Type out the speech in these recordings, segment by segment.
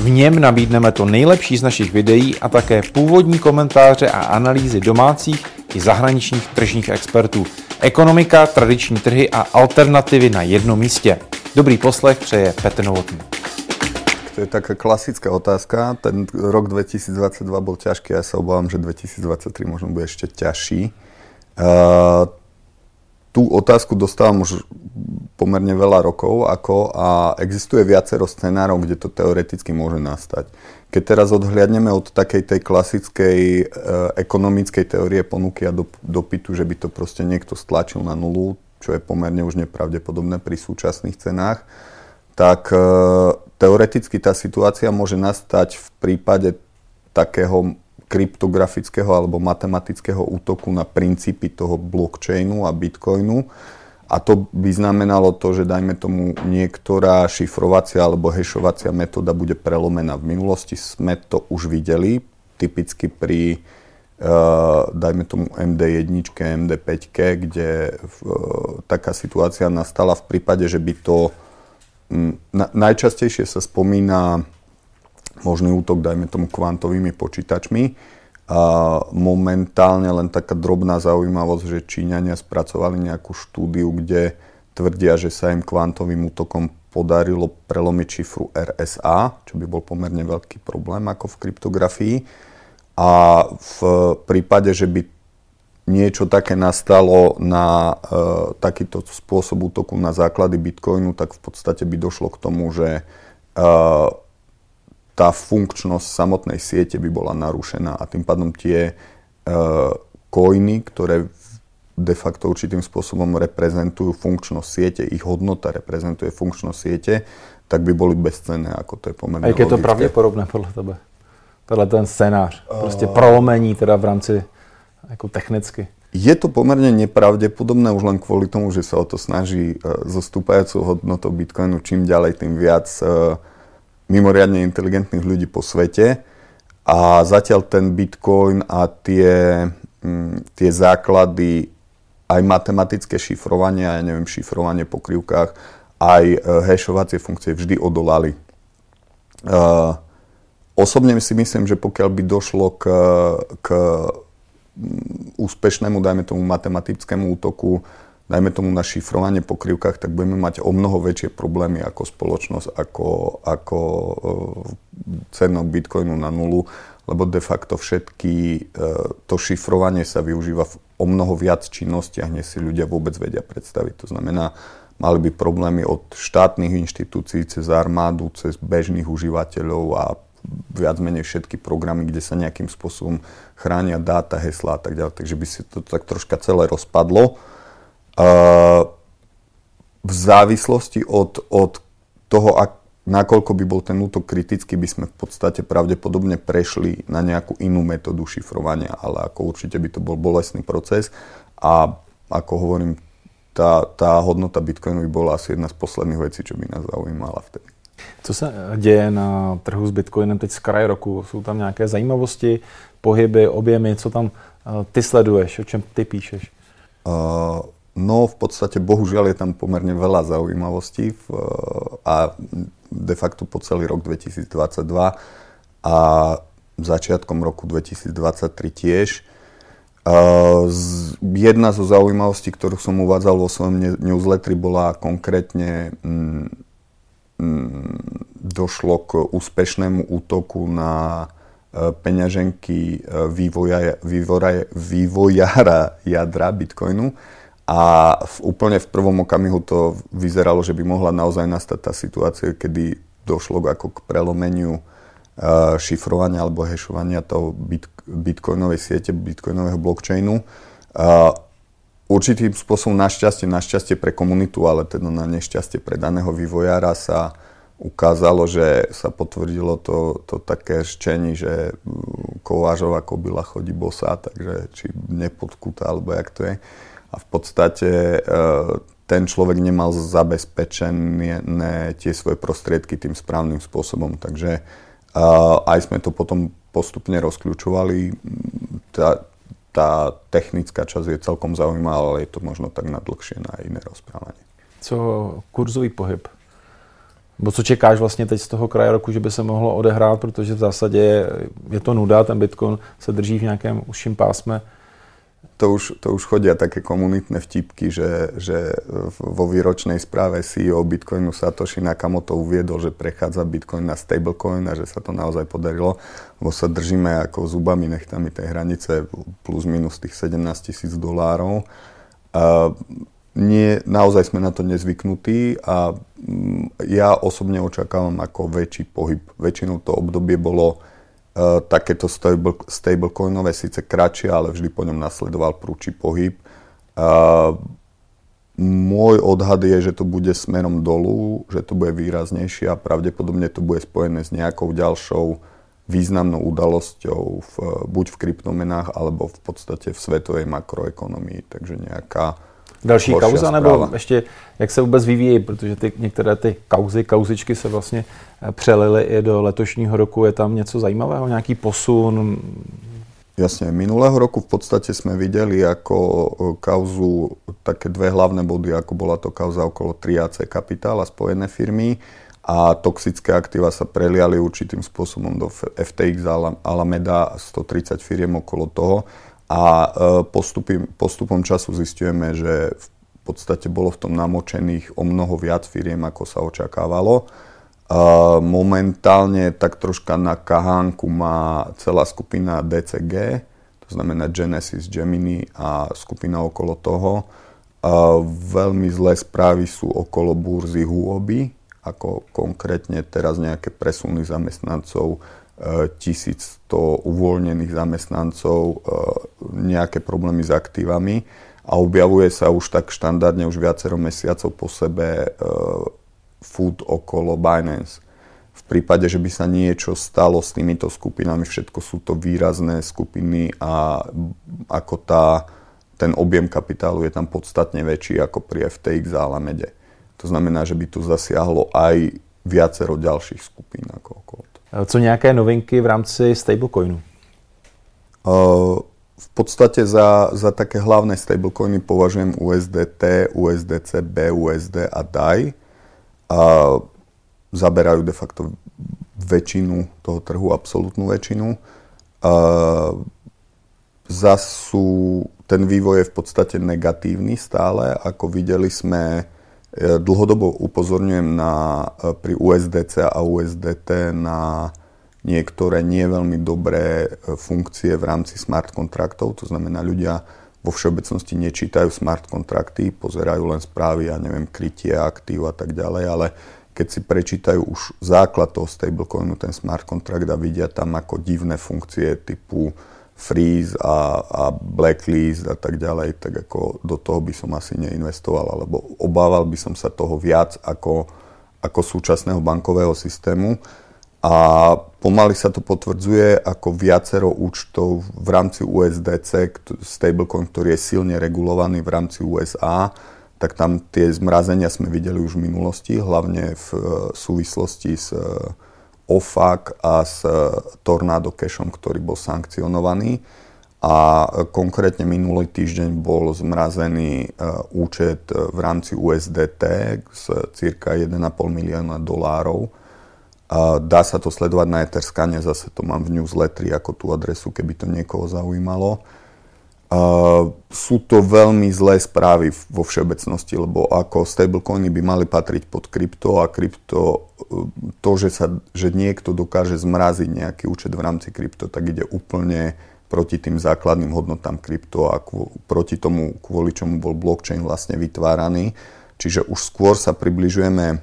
V něm nabídneme to nejlepší z našich videí a také původní komentáře a analýzy domácích i zahraničních tržních expertů. Ekonomika, tradiční trhy a alternativy na jednom místě. Dobrý poslech přeje Petr Novotný. To je taká klasická otázka. Ten rok 2022 bol ťažký, ja sa obávam, že 2023 možno bude ešte ťažší. Uh, tú otázku dostávam už pomerne veľa rokov ako a existuje viacero scenárov, kde to teoreticky môže nastať. Keď teraz odhliadneme od takej tej klasickej e, ekonomickej teórie ponuky a dopytu, že by to proste niekto stlačil na nulu, čo je pomerne už nepravdepodobné pri súčasných cenách, tak e, teoreticky tá situácia môže nastať v prípade takého kryptografického alebo matematického útoku na princípy toho blockchainu a bitcoinu. A to by znamenalo to, že dajme tomu niektorá šifrovacia alebo hešovacia metóda bude prelomená. V minulosti sme to už videli, typicky pri uh, dajme tomu MD1, MD5, kde uh, taká situácia nastala v prípade, že by to um, na, najčastejšie sa spomína možný útok, dajme tomu kvantovými počítačmi. Momentálne len taká drobná zaujímavosť, že Číňania spracovali nejakú štúdiu, kde tvrdia, že sa im kvantovým útokom podarilo prelomiť šifru RSA, čo by bol pomerne veľký problém ako v kryptografii. A v prípade, že by niečo také nastalo na e, takýto spôsob útoku na základy Bitcoinu, tak v podstate by došlo k tomu, že e, tá funkčnosť samotnej siete by bola narušená a tým pádom tie coiny, ktoré de facto určitým spôsobom reprezentujú funkčnosť siete, ich hodnota reprezentuje funkčnosť siete, tak by boli bezcenné, ako to je pomerne A je to pravděpodobné podle tebe? Tohle ten scénář, prostě prolomení teda v rámci jako technicky. Je to pomerne nepravdepodobné už len kvôli tomu, že sa o to snaží uh, zostúpajúcou hodnotou Bitcoinu čím ďalej, tým viac uh, mimoriadne inteligentných ľudí po svete a zatiaľ ten Bitcoin a tie, mm, tie základy aj matematické šifrovanie, ja neviem, šifrovanie po krivkách, aj e, hashovacie funkcie vždy odolali. Uh, osobne si myslím, že pokiaľ by došlo k, k mm, úspešnému, dajme tomu matematickému útoku dajme tomu na šifrovanie po krivkách, tak budeme mať o mnoho väčšie problémy ako spoločnosť, ako, ako uh, cenok Bitcoinu na nulu, lebo de facto všetky, uh, to šifrovanie sa využíva v o mnoho viac činnostiach, než si ľudia vôbec vedia predstaviť. To znamená, mali by problémy od štátnych inštitúcií cez armádu, cez bežných užívateľov a viac menej všetky programy, kde sa nejakým spôsobom chránia dáta, hesla a tak ďalej. Takže by si to tak troška celé rozpadlo v závislosti od, od toho, ak, nakoľko by bol ten útok kritický, by sme v podstate pravdepodobne prešli na nejakú inú metódu šifrovania, ale ako určite by to bol bolestný proces a ako hovorím, tá, tá hodnota Bitcoinu by bola asi jedna z posledných vecí, čo by nás zaujímala vtedy. Co se děje na trhu s Bitcoinem teď z kraje roku? Jsou tam nějaké zajímavosti, pohyby, objemy, co tam eh, ty sleduješ, o čem ty píšeš? Uh, No v podstate bohužiaľ je tam pomerne veľa zaujímavostí v, a de facto po celý rok 2022 a začiatkom roku 2023 tiež. Uh, jedna zo zaujímavostí, ktorú som uvádzal vo svojom newsletteri, bola konkrétne mm, mm, došlo k úspešnému útoku na uh, peňaženky vývoja, vývoja, vývojára jadra Bitcoinu. A v, úplne v prvom okamihu to vyzeralo, že by mohla naozaj nastať tá situácia, kedy došlo ako k prelomeniu uh, šifrovania alebo hešovania toho bit, bitcoinovej siete, bitcoinového blockchainu. Uh, určitým spôsobom našťastie, našťastie pre komunitu, ale teda na nešťastie pre daného vývojára sa ukázalo, že sa potvrdilo to, to také rčení, že ako vážová kobila chodí bosa, takže či nepodkúta, alebo jak to je. A v podstate e, ten človek nemal zabezpečené tie svoje prostriedky tým správnym spôsobom. Takže aj sme to potom postupne rozkľúčovali. Tá, tá technická časť je celkom zaujímavá, ale je to možno tak na dlhšie, na iné rozprávanie. Co kurzový pohyb? Bo co čekáš vlastně teď z toho kraje roku, že by se mohlo odehrát, protože v zásadě je to nuda, ten Bitcoin se drží v nějakém užším pásme to už, to už chodia také komunitné vtipky, že, že vo výročnej správe CEO Bitcoinu Satoshi Nakamoto uviedol, že prechádza Bitcoin na stablecoin a že sa to naozaj podarilo, lebo sa držíme ako zubami nechtami tej hranice plus minus tých 17 tisíc dolárov. Nie, naozaj sme na to nezvyknutí a mm, ja osobne očakávam ako väčší pohyb. Väčšinou to obdobie bolo takéto stable, stablecoinové síce kratšie, ale vždy po ňom nasledoval prúči pohyb. Uh, môj odhad je, že to bude smerom dolu, že to bude výraznejšie a pravdepodobne to bude spojené s nejakou ďalšou významnou udalosťou v, buď v kryptomenách, alebo v podstate v svetovej makroekonomii. Takže nejaká Další kauza, zpráva. nebo ještě jak se vůbec vyvíjí, protože ty, některé ty kauzy, kauzičky se vlastně eh, přelily i do letošního roku. Je tam něco zajímavého, nějaký posun? Jasne, minulého roku v podstate sme videli ako eh, kauzu také dve hlavné body, ako bola to kauza okolo 3AC Capital a spojené firmy a toxické aktíva sa preliali určitým spôsobom do FTX Alameda 130 firiem okolo toho a e, postupy, postupom času zistujeme, že v podstate bolo v tom namočených o mnoho viac firiem, ako sa očakávalo. Momentálne tak troška na kahánku má celá skupina DCG, to znamená Genesis, Gemini a skupina okolo toho. Veľmi zlé správy sú okolo burzy Huobi, ako konkrétne teraz nejaké presuny zamestnancov 1100 uvoľnených zamestnancov, e, nejaké problémy s aktívami a objavuje sa už tak štandardne už viacero mesiacov po sebe e, food okolo Binance. V prípade, že by sa niečo stalo s týmito skupinami, všetko sú to výrazné skupiny a ako tá, ten objem kapitálu je tam podstatne väčší ako pri FTX a Alamede. To znamená, že by tu zasiahlo aj viacero ďalších skupín. Co nějaké novinky v rámci stablecoinu? Uh, v podstate za, za také hlavné stablecoiny považujem USDT, USDC, BUSD a DAI. A zaberajú de facto väčšinu toho trhu, absolútnu väčšinu. A zas sú, ten vývoj je v podstate negatívny stále. Ako videli sme, Dlhodobo upozorňujem na, e, pri USDC a USDT na niektoré nie veľmi dobré e, funkcie v rámci smart kontraktov, to znamená ľudia vo všeobecnosti nečítajú smart kontrakty, pozerajú len správy, ja neviem, krytie aktív a tak ďalej, ale keď si prečítajú už základ toho stablecoinu, ten smart kontrakt a vidia tam ako divné funkcie typu freeze a, a blacklist a tak ďalej, tak ako do toho by som asi neinvestoval, alebo obával by som sa toho viac ako, ako súčasného bankového systému. A pomaly sa to potvrdzuje ako viacero účtov v rámci USDC, stablecoin, ktorý je silne regulovaný v rámci USA, tak tam tie zmrazenia sme videli už v minulosti, hlavne v súvislosti s OFAC a s e, Tornado Cashom, ktorý bol sankcionovaný. A konkrétne minulý týždeň bol zmrazený e, účet v rámci USDT z cirka 1,5 milióna dolárov. Dá sa to sledovať na Etherscane, zase to mám v newsletteri ako tú adresu, keby to niekoho zaujímalo. Uh, sú to veľmi zlé správy vo všeobecnosti, lebo ako stablecoiny by mali patriť pod krypto a krypto, uh, to, že, sa, že niekto dokáže zmraziť nejaký účet v rámci krypto, tak ide úplne proti tým základným hodnotám krypto a kvo, proti tomu, kvôli čomu bol blockchain vlastne vytváraný. Čiže už skôr sa približujeme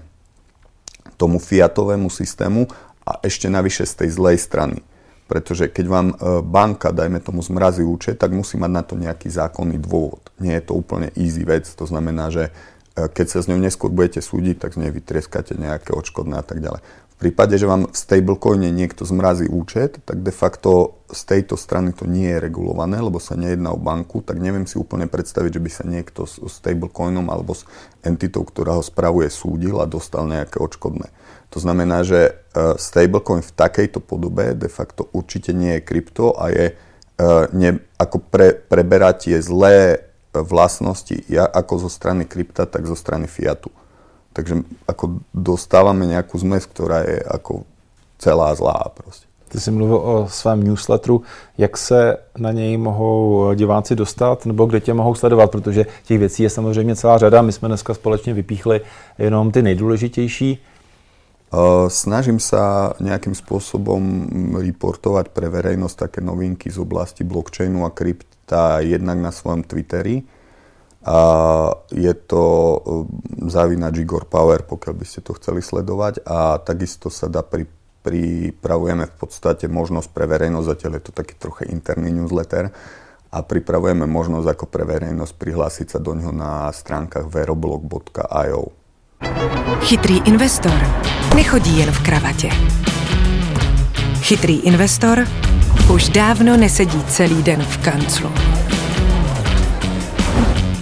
tomu fiatovému systému a ešte navyše z tej zlej strany pretože keď vám e, banka, dajme tomu, zmrazí účet, tak musí mať na to nejaký zákonný dôvod. Nie je to úplne easy vec, to znamená, že e, keď sa s ňou neskôr budete súdiť, tak z nej vytrieskate nejaké odškodné a tak ďalej. V prípade, že vám v stablecoine niekto zmrazí účet, tak de facto z tejto strany to nie je regulované, lebo sa nejedná o banku, tak neviem si úplne predstaviť, že by sa niekto s stablecoinom alebo s entitou, ktorá ho spravuje, súdil a dostal nejaké odškodné. To znamená, že e, stablecoin v takejto podobe de facto určite nie je krypto a je e, ne, ako pre, preberať je zlé vlastnosti ja, ako zo strany krypta, tak zo strany fiatu. Takže ako dostávame nejakú zmes, ktorá je ako celá zlá prostě. Ty jsi mluvil o svém newsletteru. Jak se na něj mohou diváci dostat, nebo kde tě mohou sledovat, protože těch věcí je samozřejmě celá řada. My jsme dneska společně vypíchli jenom ty nejdůležitější. Snažím sa nejakým spôsobom reportovať pre verejnosť také novinky z oblasti blockchainu a krypta jednak na svojom Twitteri, a je to um, zavinač Igor Power, pokiaľ by ste to chceli sledovať. A takisto sa dá pri, pripravujeme v podstate možnosť pre verejnosť, zatiaľ je to taký trochu interný newsletter, a pripravujeme možnosť ako pre verejnosť prihlásiť sa do ňoho na stránkach veroblog.io. Chytrý investor nechodí jen v kravatě. Chytrý investor už dávno nesedí celý den v kanclu